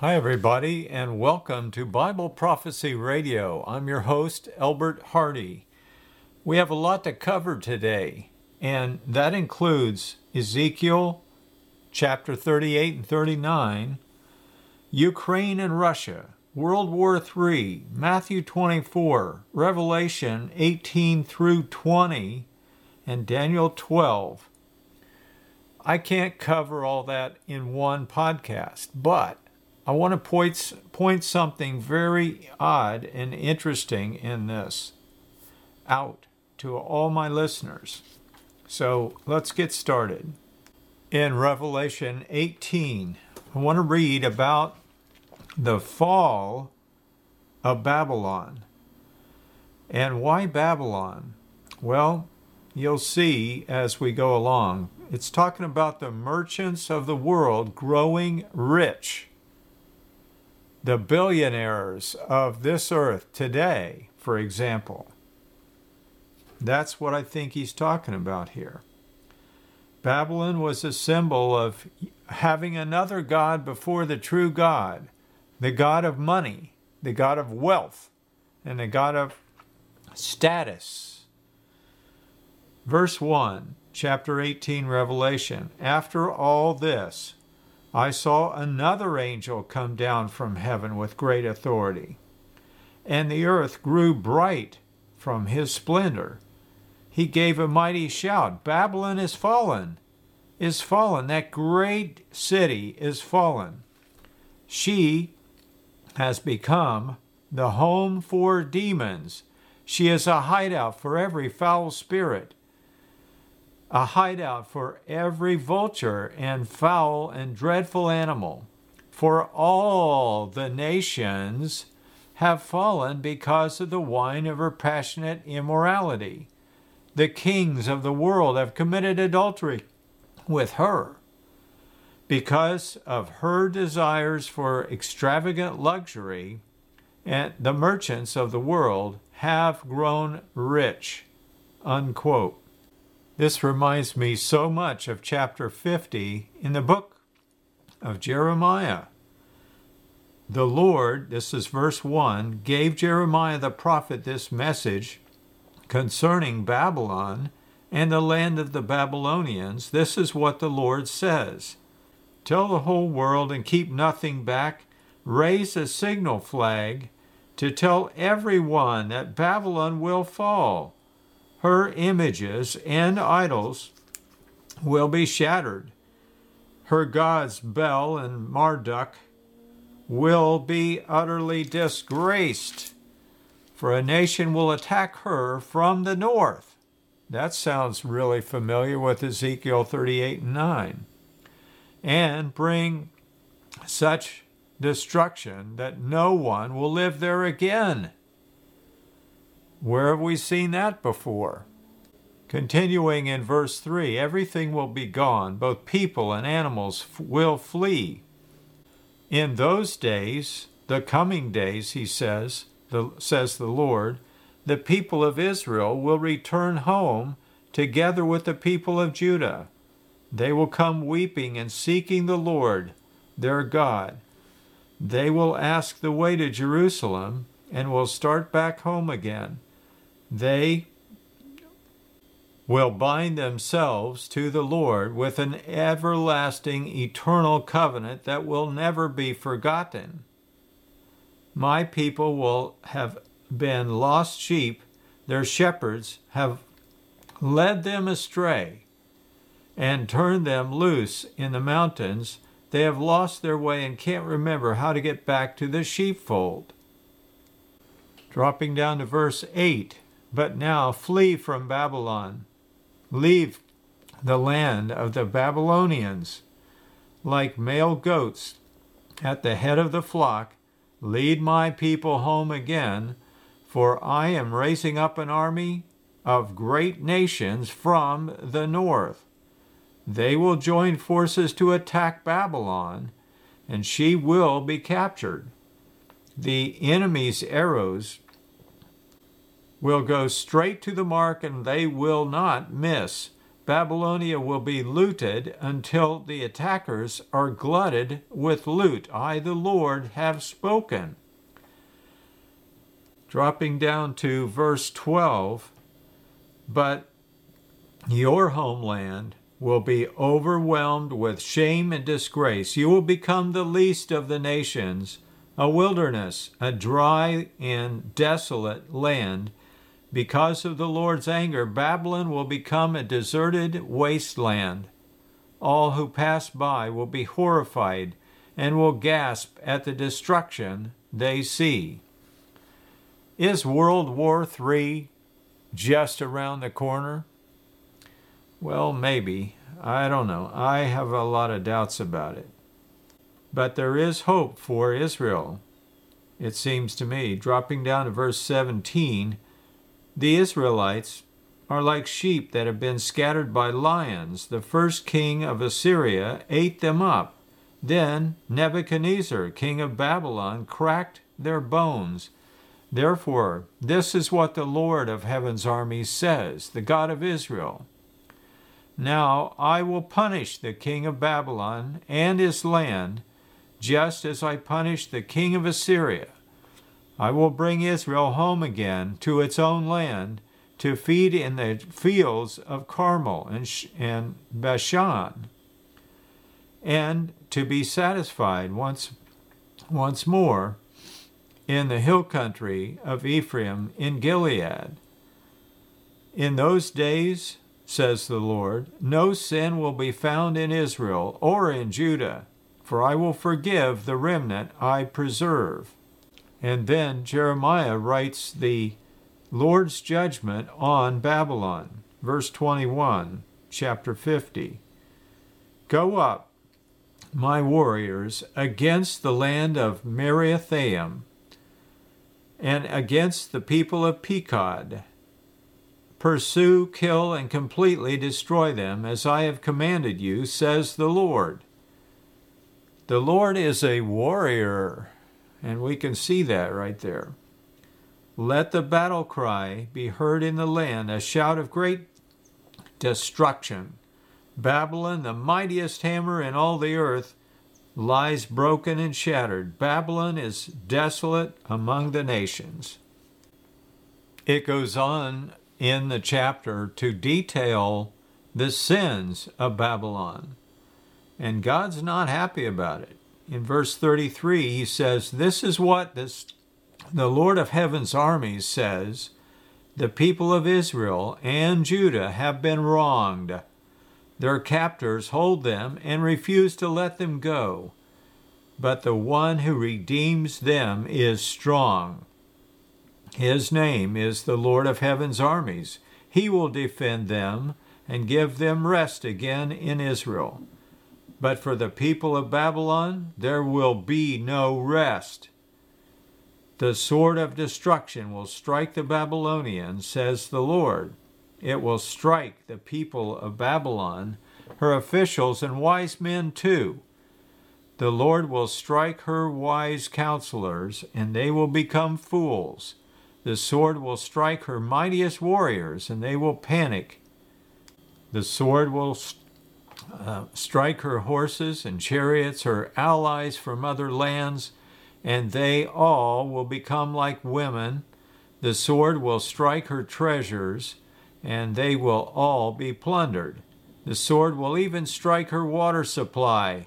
Hi, everybody, and welcome to Bible Prophecy Radio. I'm your host, Elbert Hardy. We have a lot to cover today, and that includes Ezekiel chapter 38 and 39, Ukraine and Russia, World War III, Matthew 24, Revelation 18 through 20, and Daniel 12. I can't cover all that in one podcast, but I want to point, point something very odd and interesting in this out to all my listeners. So let's get started. In Revelation 18, I want to read about the fall of Babylon. And why Babylon? Well, you'll see as we go along. It's talking about the merchants of the world growing rich the billionaires of this earth today, for example. That's what I think he's talking about here. Babylon was a symbol of having another God before the true God, the God of money, the God of wealth, and the God of status. Verse 1, chapter 18, Revelation. After all this, I saw another angel come down from heaven with great authority, and the earth grew bright from his splendor. He gave a mighty shout Babylon is fallen, is fallen. That great city is fallen. She has become the home for demons. She is a hideout for every foul spirit a hideout for every vulture and foul and dreadful animal. For all the nations have fallen because of the wine of her passionate immorality. The kings of the world have committed adultery with her. Because of her desires for extravagant luxury, and the merchants of the world have grown rich. Unquote. This reminds me so much of chapter 50 in the book of Jeremiah. The Lord, this is verse 1, gave Jeremiah the prophet this message concerning Babylon and the land of the Babylonians. This is what the Lord says Tell the whole world and keep nothing back. Raise a signal flag to tell everyone that Babylon will fall her images and idols will be shattered. Her gods, Bel and Marduk, will be utterly disgraced, for a nation will attack her from the north. That sounds really familiar with Ezekiel 38 and 9. And bring such destruction that no one will live there again. Where have we seen that before? Continuing in verse 3 everything will be gone, both people and animals f- will flee. In those days, the coming days, he says, the, says the Lord, the people of Israel will return home together with the people of Judah. They will come weeping and seeking the Lord, their God. They will ask the way to Jerusalem and will start back home again they will bind themselves to the Lord with an everlasting eternal covenant that will never be forgotten. My people will have been lost sheep, their shepherds have led them astray and turned them loose in the mountains. They have lost their way and can't remember how to get back to the sheepfold. Dropping down to verse 8 but now flee from Babylon. Leave the land of the Babylonians. Like male goats at the head of the flock, lead my people home again, for I am raising up an army of great nations from the north. They will join forces to attack Babylon, and she will be captured. The enemy's arrows will go straight to the mark and they will not miss. Babylonia will be looted until the attackers are glutted with loot. I, the Lord, have spoken. Dropping down to verse 12, but your homeland will be overwhelmed with shame and disgrace. You will become the least of the nations, a wilderness, a dry and desolate land. Because of the Lord's anger, Babylon will become a deserted wasteland. All who pass by will be horrified and will gasp at the destruction they see. Is World War III just around the corner? Well, maybe. I don't know. I have a lot of doubts about it. But there is hope for Israel, it seems to me. Dropping down to verse 17, the Israelites are like sheep that have been scattered by lions. The first king of Assyria ate them up. Then Nebuchadnezzar, king of Babylon, cracked their bones Therefore, this is what the Lord of heaven's armies says, the God of Israel. Now I will punish the king of Babylon and his land, just as I punished the king of Assyria. I will bring Israel home again to its own land to feed in the fields of Carmel and, and Bashan, and to be satisfied once, once more in the hill country of Ephraim in Gilead. In those days, says the Lord, no sin will be found in Israel or in Judah, for I will forgive the remnant I preserve. And then Jeremiah writes the Lord's judgment on Babylon. Verse 21, chapter 50. Go up, my warriors, against the land of Merathaim and against the people of Pekod. Pursue, kill, and completely destroy them, as I have commanded you, says the Lord. The Lord is a warrior, and we can see that right there. Let the battle cry be heard in the land, a shout of great destruction. Babylon, the mightiest hammer in all the earth, lies broken and shattered. Babylon is desolate among the nations. It goes on in the chapter to detail the sins of Babylon. And God's not happy about it. In verse 33, he says, This is what this, the Lord of heaven's armies says The people of Israel and Judah have been wronged. Their captors hold them and refuse to let them go. But the one who redeems them is strong. His name is the Lord of heaven's armies. He will defend them and give them rest again in Israel. But for the people of Babylon, there will be no rest. The sword of destruction will strike the Babylonians, says the Lord. It will strike the people of Babylon, her officials and wise men too. The Lord will strike her wise counselors, and they will become fools. The sword will strike her mightiest warriors, and they will panic. The sword will uh, strike her horses and chariots, her allies from other lands, and they all will become like women. The sword will strike her treasures, and they will all be plundered. The sword will even strike her water supply,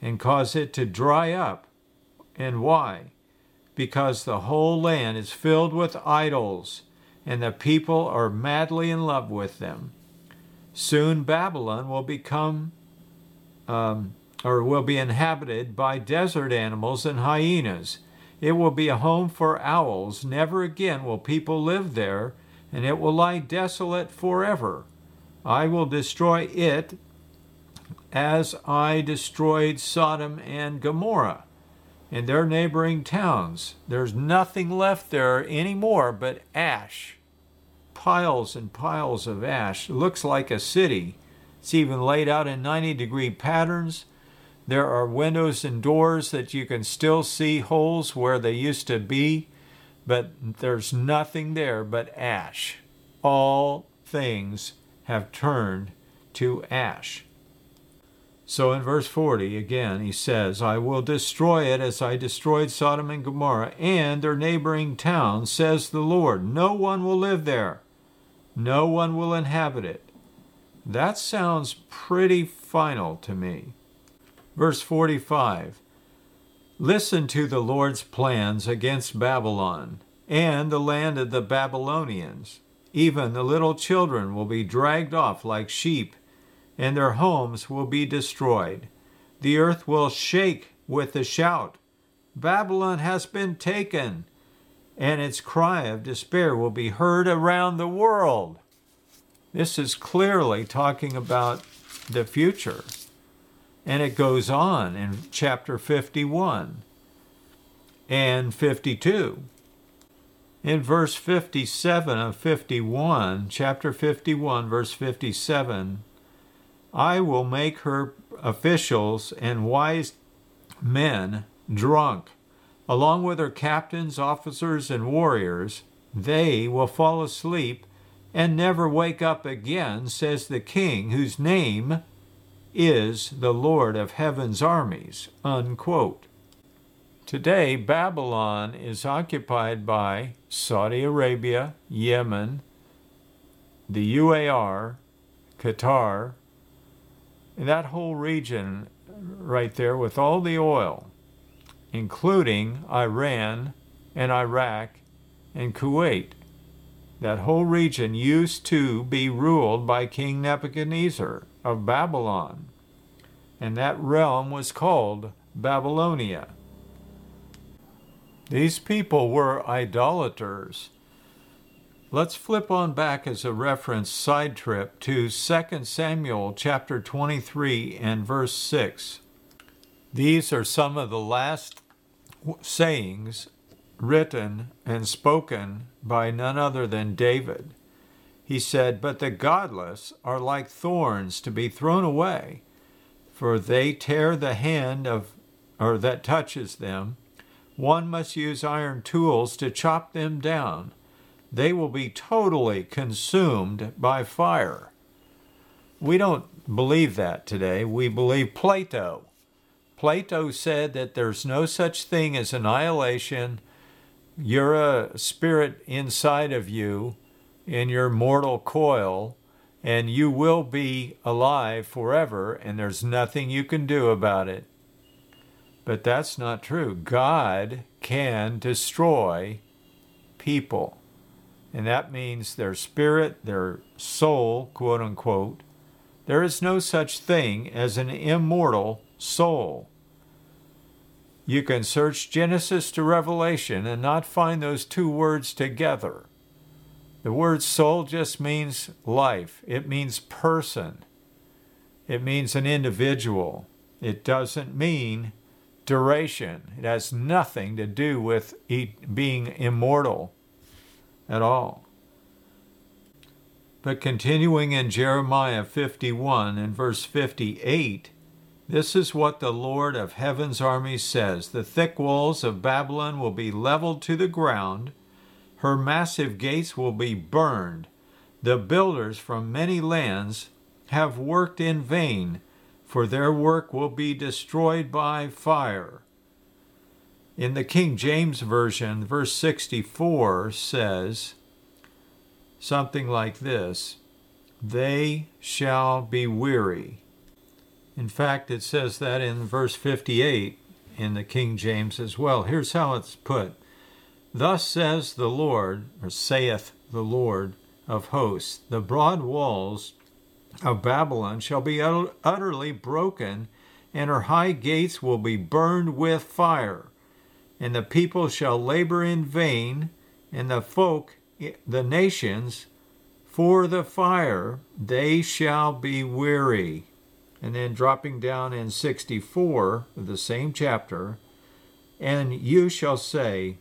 and cause it to dry up. And why? Because the whole land is filled with idols, and the people are madly in love with them. Soon Babylon will become um, or will be inhabited by desert animals and hyenas. It will be a home for owls. Never again will people live there, and it will lie desolate forever. I will destroy it as I destroyed Sodom and Gomorrah and their neighboring towns. There's nothing left there anymore but ash. Piles and piles of ash. It looks like a city. It's even laid out in 90 degree patterns. There are windows and doors that you can still see holes where they used to be, but there's nothing there but ash. All things have turned to ash. So in verse 40, again, he says, I will destroy it as I destroyed Sodom and Gomorrah and their neighboring towns, says the Lord. No one will live there, no one will inhabit it. That sounds pretty final to me. Verse 45 Listen to the Lord's plans against Babylon and the land of the Babylonians. Even the little children will be dragged off like sheep, and their homes will be destroyed. The earth will shake with a shout. Babylon has been taken, and its cry of despair will be heard around the world. This is clearly talking about the future. And it goes on in chapter 51 and 52. In verse 57 of 51, chapter 51, verse 57, I will make her officials and wise men drunk, along with her captains, officers, and warriors. They will fall asleep and never wake up again, says the king, whose name is the Lord of heaven's armies. Unquote. Today, Babylon is occupied by Saudi Arabia, Yemen, the UAR, Qatar, that whole region right there with all the oil, including Iran and Iraq and Kuwait. That whole region used to be ruled by King Nebuchadnezzar of Babylon, and that realm was called Babylonia. These people were idolaters. Let's flip on back as a reference side trip to 2 Samuel chapter 23 and verse 6. These are some of the last sayings written and spoken by none other than David. He said, But the godless are like thorns to be thrown away, for they tear the hand of or that touches them. One must use iron tools to chop them down. They will be totally consumed by fire. We don't believe that today. We believe Plato. Plato said that there's no such thing as annihilation. You're a spirit inside of you in your mortal coil, and you will be alive forever, and there's nothing you can do about it. But that's not true. God can destroy people. And that means their spirit, their soul, quote unquote. There is no such thing as an immortal soul. You can search Genesis to Revelation and not find those two words together. The word soul just means life, it means person, it means an individual. It doesn't mean duration. It has nothing to do with being immortal at all. But continuing in Jeremiah 51 and verse 58, this is what the Lord of heaven's armies says The thick walls of Babylon will be leveled to the ground, her massive gates will be burned. The builders from many lands have worked in vain for their work will be destroyed by fire. In the King James Version, verse 64 says something like this They shall be weary. In fact, it says that in verse 58 in the King James as well. Here's how it's put Thus says the Lord, or saith the Lord of hosts, the broad walls of Babylon shall be utterly broken, and her high gates will be burned with fire. And the people shall labor in vain, and the folk, the nations, for the fire, they shall be weary. And then dropping down in 64 of the same chapter, and you shall say,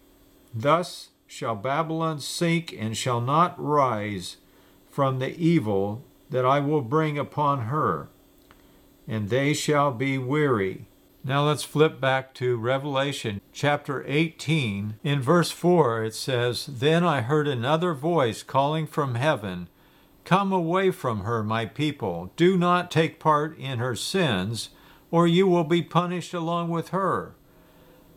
Thus shall Babylon sink and shall not rise from the evil that I will bring upon her, and they shall be weary. Now let's flip back to Revelation chapter 18. In verse 4, it says, Then I heard another voice calling from heaven, Come away from her, my people. Do not take part in her sins, or you will be punished along with her.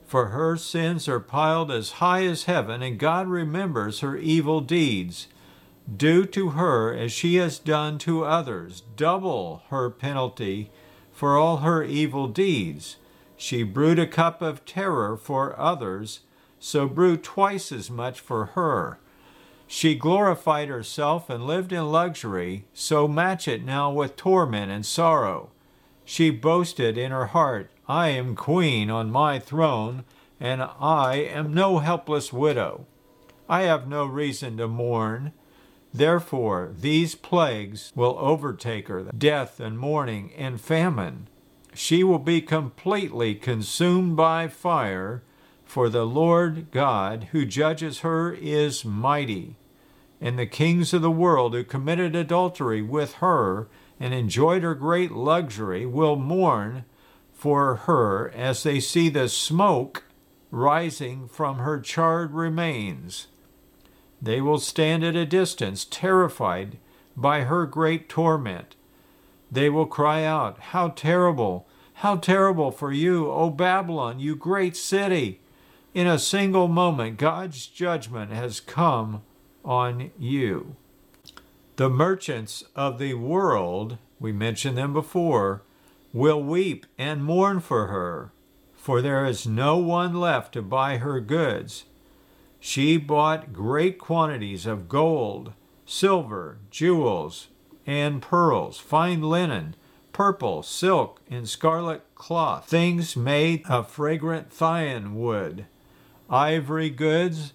For her sins are piled as high as heaven, and God remembers her evil deeds. Do to her as she has done to others, double her penalty for all her evil deeds. She brewed a cup of terror for others, so brew twice as much for her. She glorified herself and lived in luxury, so match it now with torment and sorrow. She boasted in her heart, I am queen on my throne, and I am no helpless widow. I have no reason to mourn. Therefore, these plagues will overtake her death and mourning and famine. She will be completely consumed by fire, for the Lord God who judges her is mighty. And the kings of the world who committed adultery with her and enjoyed her great luxury will mourn for her as they see the smoke rising from her charred remains. They will stand at a distance, terrified by her great torment. They will cry out, How terrible! How terrible for you, O Babylon, you great city! In a single moment, God's judgment has come on you. The merchants of the world, we mentioned them before, will weep and mourn for her, for there is no one left to buy her goods. She bought great quantities of gold, silver, jewels, and pearls, fine linen, purple, silk, and scarlet cloth, things made of fragrant thyine wood, ivory goods,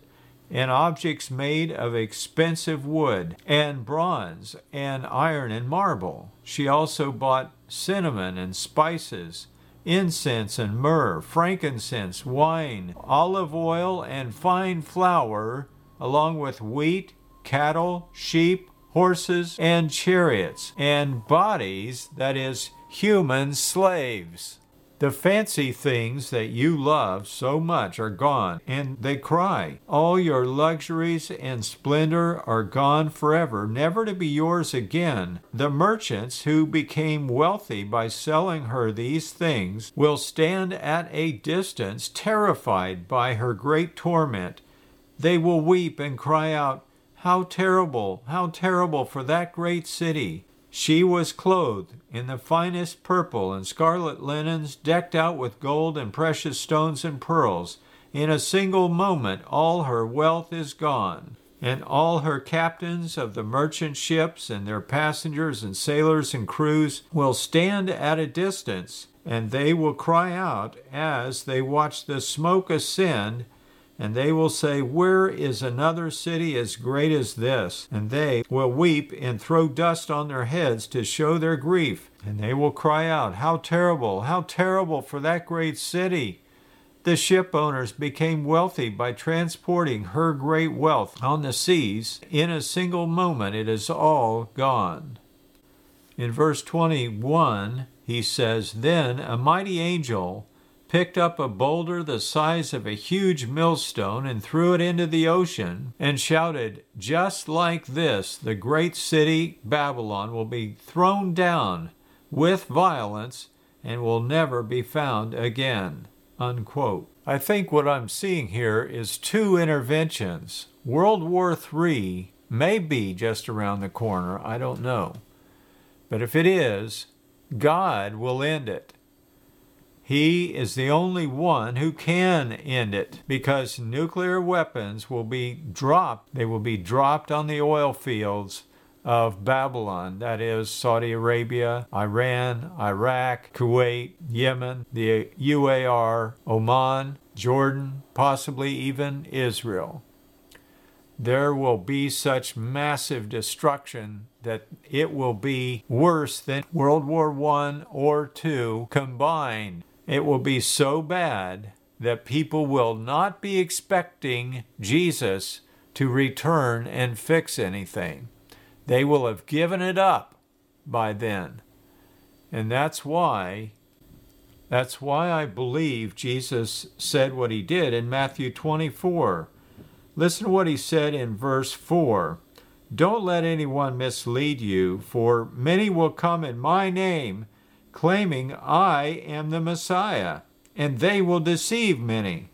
and objects made of expensive wood, and bronze, and iron, and marble. She also bought cinnamon and spices, incense and myrrh, frankincense, wine, olive oil, and fine flour, along with wheat, cattle, sheep, horses, and chariots, and bodies, that is, human slaves. The fancy things that you love so much are gone, and they cry. All your luxuries and splendor are gone forever, never to be yours again. The merchants who became wealthy by selling her these things will stand at a distance, terrified by her great torment. They will weep and cry out, How terrible, how terrible for that great city! She was clothed in the finest purple and scarlet linens, decked out with gold and precious stones and pearls. In a single moment, all her wealth is gone, and all her captains of the merchant ships and their passengers and sailors and crews will stand at a distance, and they will cry out as they watch the smoke ascend and they will say, Where is another city as great as this? And they will weep and throw dust on their heads to show their grief. And they will cry out, How terrible, how terrible for that great city! The ship owners became wealthy by transporting her great wealth on the seas. In a single moment, it is all gone. In verse 21, he says, Then a mighty angel picked up a boulder the size of a huge millstone and threw it into the ocean, and shouted, Just like this, the great city Babylon will be thrown down with violence and will never be found again. Unquote. I think what I'm seeing here is two interventions. World War III may be just around the corner, I don't know. But if it is, God will end it. He is the only one who can end it because nuclear weapons will be dropped. They will be dropped on the oil fields of Babylon, that is, Saudi Arabia, Iran, Iraq, Kuwait, Yemen, the UAR, Oman, Jordan, possibly even Israel. There will be such massive destruction that it will be worse than World War I or II combined. It will be so bad that people will not be expecting Jesus to return and fix anything. They will have given it up by then. And that's why that's why I believe Jesus said what he did in Matthew 24. Listen to what he said in verse 4. Don't let anyone mislead you, for many will come in my name, claiming I am the Messiah, and they will deceive many.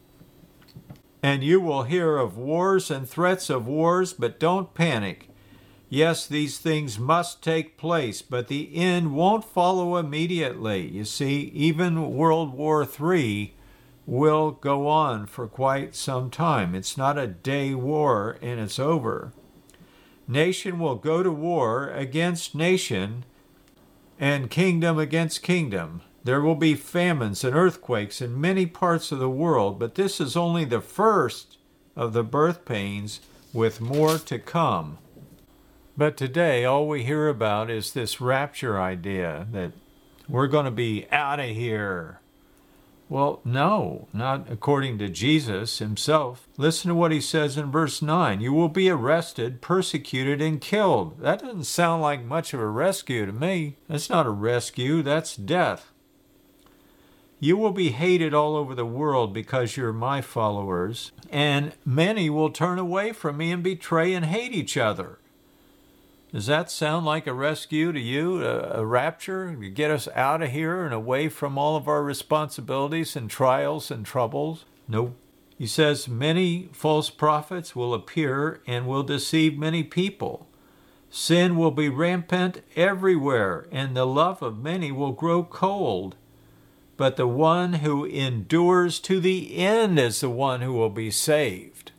And you will hear of wars and threats of wars, but don't panic. Yes, these things must take place, but the end won't follow immediately. You see, even World War III will go on for quite some time. It's not a day war and it's over. Nation will go to war against nation and kingdom against kingdom. There will be famines and earthquakes in many parts of the world, but this is only the first of the birth pains with more to come. But today, all we hear about is this rapture idea that we're going to be out of here. Well, no, not according to Jesus himself. Listen to what he says in verse 9 You will be arrested, persecuted, and killed. That doesn't sound like much of a rescue to me. That's not a rescue, that's death. You will be hated all over the world because you're my followers, and many will turn away from me and betray and hate each other. Does that sound like a rescue to you, a, a, rapture, to get us out of here and away from all of our responsibilities and trials and troubles? No. He says, Many false prophets will appear and will deceive many people. Sin will be rampant everywhere, and the love of many will grow cold. But the one who endures to the end is the one who will be saved.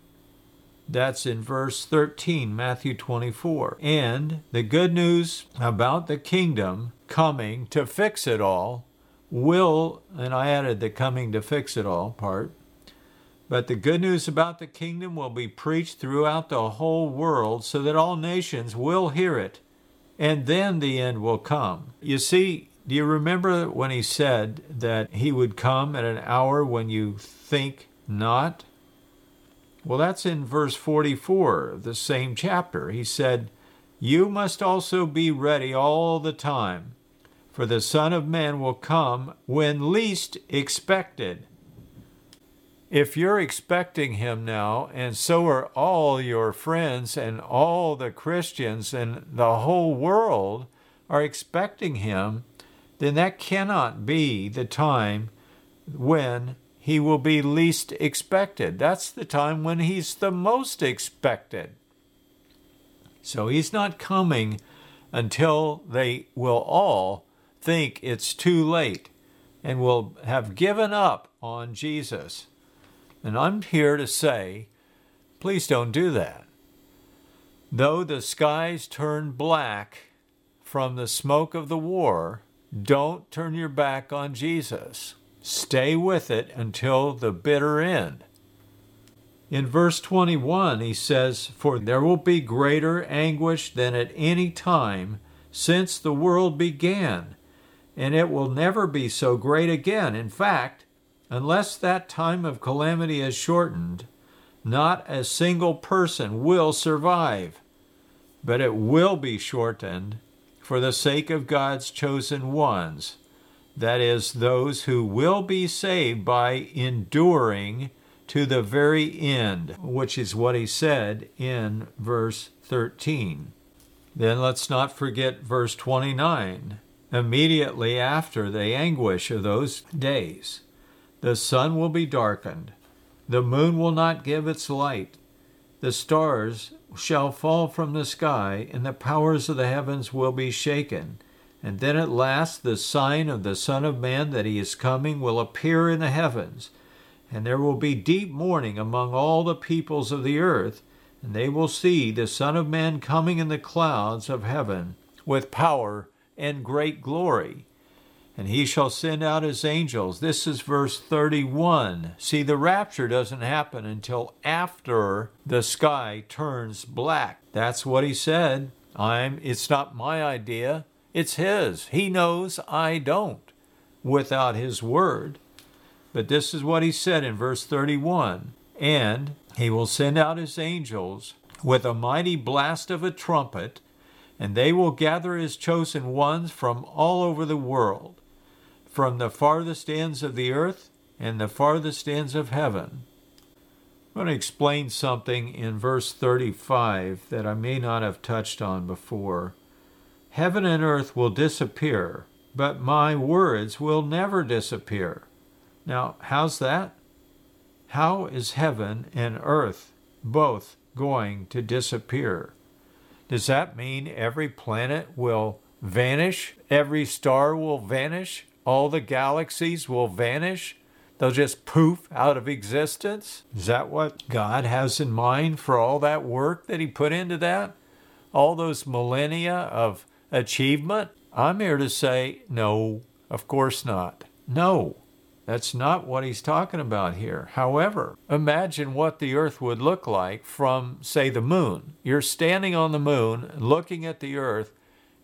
That's in verse 13, Matthew 24. And the good news about the kingdom coming to fix it all will, and I added the coming to fix it all part, but the good news about the kingdom will be preached throughout the whole world so that all nations will hear it, and then the end will come. You see, do you remember when he said that he would come at an hour when you think not? Well, that's in verse 44 of the same chapter. He said, You must also be ready all the time, for the Son of Man will come when least expected. If you're expecting him now, and so are all your friends and all the Christians and the whole world are expecting him, then that cannot be the time when he will be least expected. That's the time when he's the most expected. So he's not coming until they will all think it's too late and will have given up on Jesus. And I'm here to say, please don't do that. Though the skies turn black from the smoke of the war, don't turn your back on Jesus. Stay with it until the bitter end. In verse 21, he says, For there will be greater anguish than at any time since the world began, and it will never be so great again. In fact, unless that time of calamity is shortened, not a single person will survive. But it will be shortened for the sake of God's chosen ones that is, those who will be saved by enduring to the very end, which is what he said in verse 13. Then let's not forget verse 29. Immediately after the anguish of those days, the sun will be darkened, the moon will not give its light, the stars shall fall from the sky, and the powers of the heavens will be shaken. And then at last the sign of the Son of Man that he is coming will appear in the heavens, and there will be deep mourning among all the peoples of the earth, and they will see the Son of Man coming in the clouds of heaven with power and great glory. And he shall send out his angels. This is verse 31. See, the rapture doesn't happen until after the sky turns black. That's what he said. I'm it's not my idea. It's His. He knows I don't without His word. But this is what He said in verse 31 And He will send out His angels with a mighty blast of a trumpet, and they will gather His chosen ones from all over the world, from the farthest ends of the earth and the farthest ends of heaven. I'm going to explain something in verse 35 that I may not have touched on before. Heaven and earth will disappear, but my words will never disappear. Now, how's that? How is heaven and earth both going to disappear? Does that mean every planet will vanish? Every star will vanish? All the galaxies will vanish? They'll just poof out of existence? Is that what God has in mind for all that work that He put into that? All those millennia of achievement? I'm here to say, no, of course not. No, that's not what he's talking about here. However, imagine what the earth would look like from, say, the moon. You're standing on the moon looking at the earth,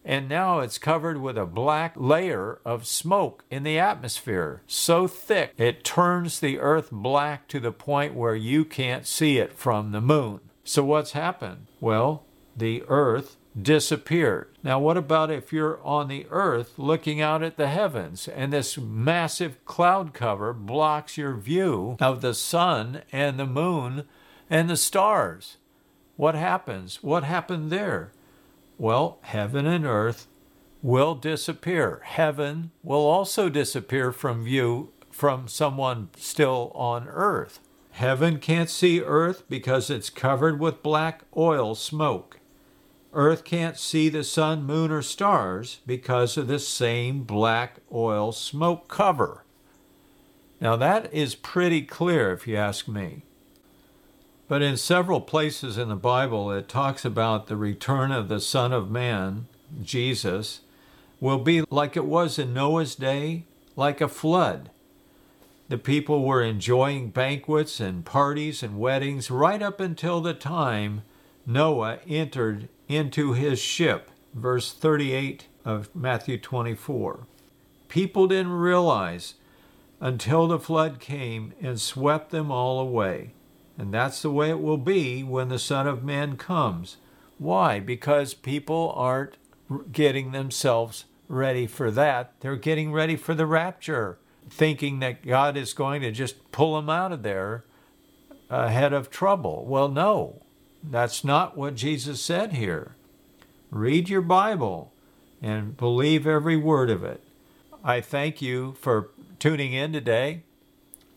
and now it's covered with a black layer of smoke in the atmosphere, so thick it turns the earth black to the point where you can't see it from the moon. So, what's happened? Well, the earth disappeared. Now, what about if you're on the earth looking out at the heavens and this massive cloud cover blocks your view of the sun and the moon and the stars? What happens? What happened there? Well, heaven and earth will disappear. Heaven will also disappear from view from someone still on earth. Heaven can't see earth because it's covered with black oil smoke. Earth can't see the sun, moon, or stars because of this same black oil smoke cover. Now, that is pretty clear if you ask me. But in several places in the Bible, it talks about the return of the Son of Man, Jesus, will be like it was in Noah's day, like a flood. The people were enjoying banquets and parties and weddings right up until the time Noah entered into his ship. Verse 38 of Matthew 24. People didn't realize until the flood came and swept them all away. And that's the way it will be when the Son of Man comes. Why? Because people aren't getting themselves ready for that. They're getting ready for the rapture, thinking that God is going to just pull them out of there ahead of trouble. Well, no, that's not what Jesus said here. Read your Bible and believe every word of it. I thank you for tuning in today,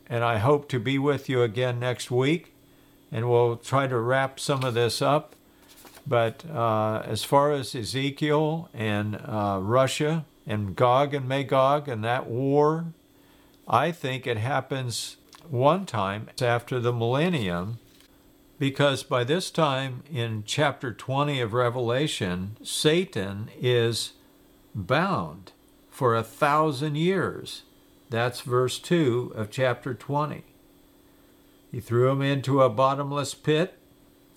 and I hope to be with you again next week, and we'll try to wrap some of this up. But uh, as far as Ezekiel and uh, Russia and Gog and Magog and that war, I think it happens one time after the millennium because by this time in chapter 20 of Revelation, Satan is bound for a thousand years. That's verse 2 of chapter 20. He threw him into a bottomless pit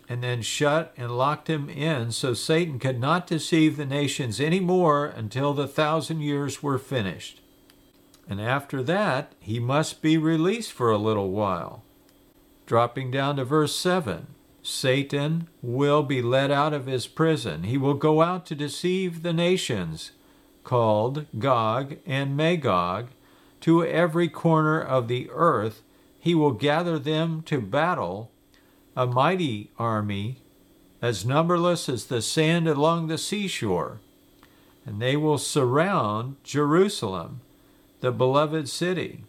and then shut and locked him in so Satan could not deceive the nations any more until the thousand years were finished. And after that, he must be released for a little while. Dropping down to verse 7 Satan will be let out of his prison. He will go out to deceive the nations, called Gog and Magog, to every corner of the earth. He will gather them to battle, a mighty army, as numberless as the sand along the seashore. And they will surround Jerusalem, the beloved city.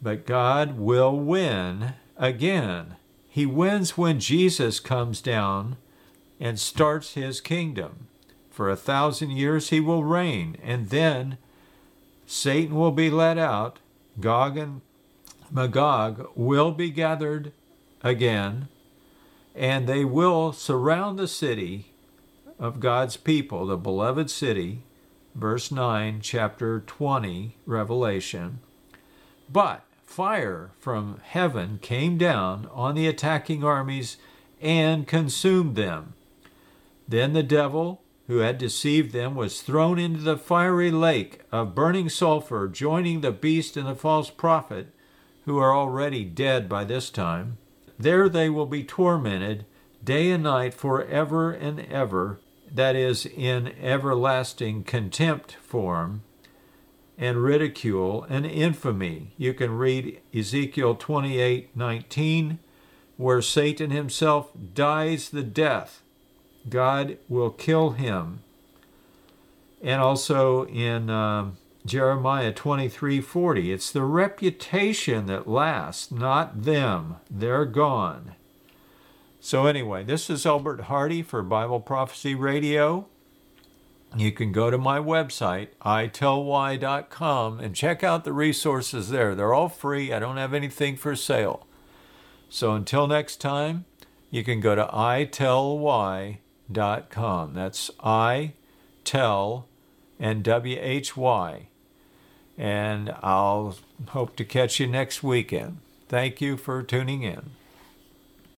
But God will win again. He wins when Jesus comes down and starts his kingdom. For a thousand years he will reign, and then Satan will be let out. Gog and Magog will be gathered again, and they will surround the city of God's people, the beloved city, verse 9, chapter 20, Revelation. But fire from heaven came down on the attacking armies and consumed them. Then the devil, who had deceived them, was thrown into the fiery lake of burning sulfur, joining the beast and the false prophet, who are already dead by this time. There they will be tormented day and night forever and ever, that is, in everlasting contempt form and ridicule and infamy. You can read Ezekiel 28 19, where Satan himself dies the death. God will kill him. And also in um, Jeremiah 23:40, it's the reputation that lasts, not them. They're gone. So anyway, this is Albert Hardy for Bible Prophecy Radio. You can go to my website, itellwhy.com, and check out the resources there. They're all free. I don't have anything for sale. So until next time, you can go to itellwhy.com. That's I tell and W H Y. And I'll hope to catch you next weekend. Thank you for tuning in.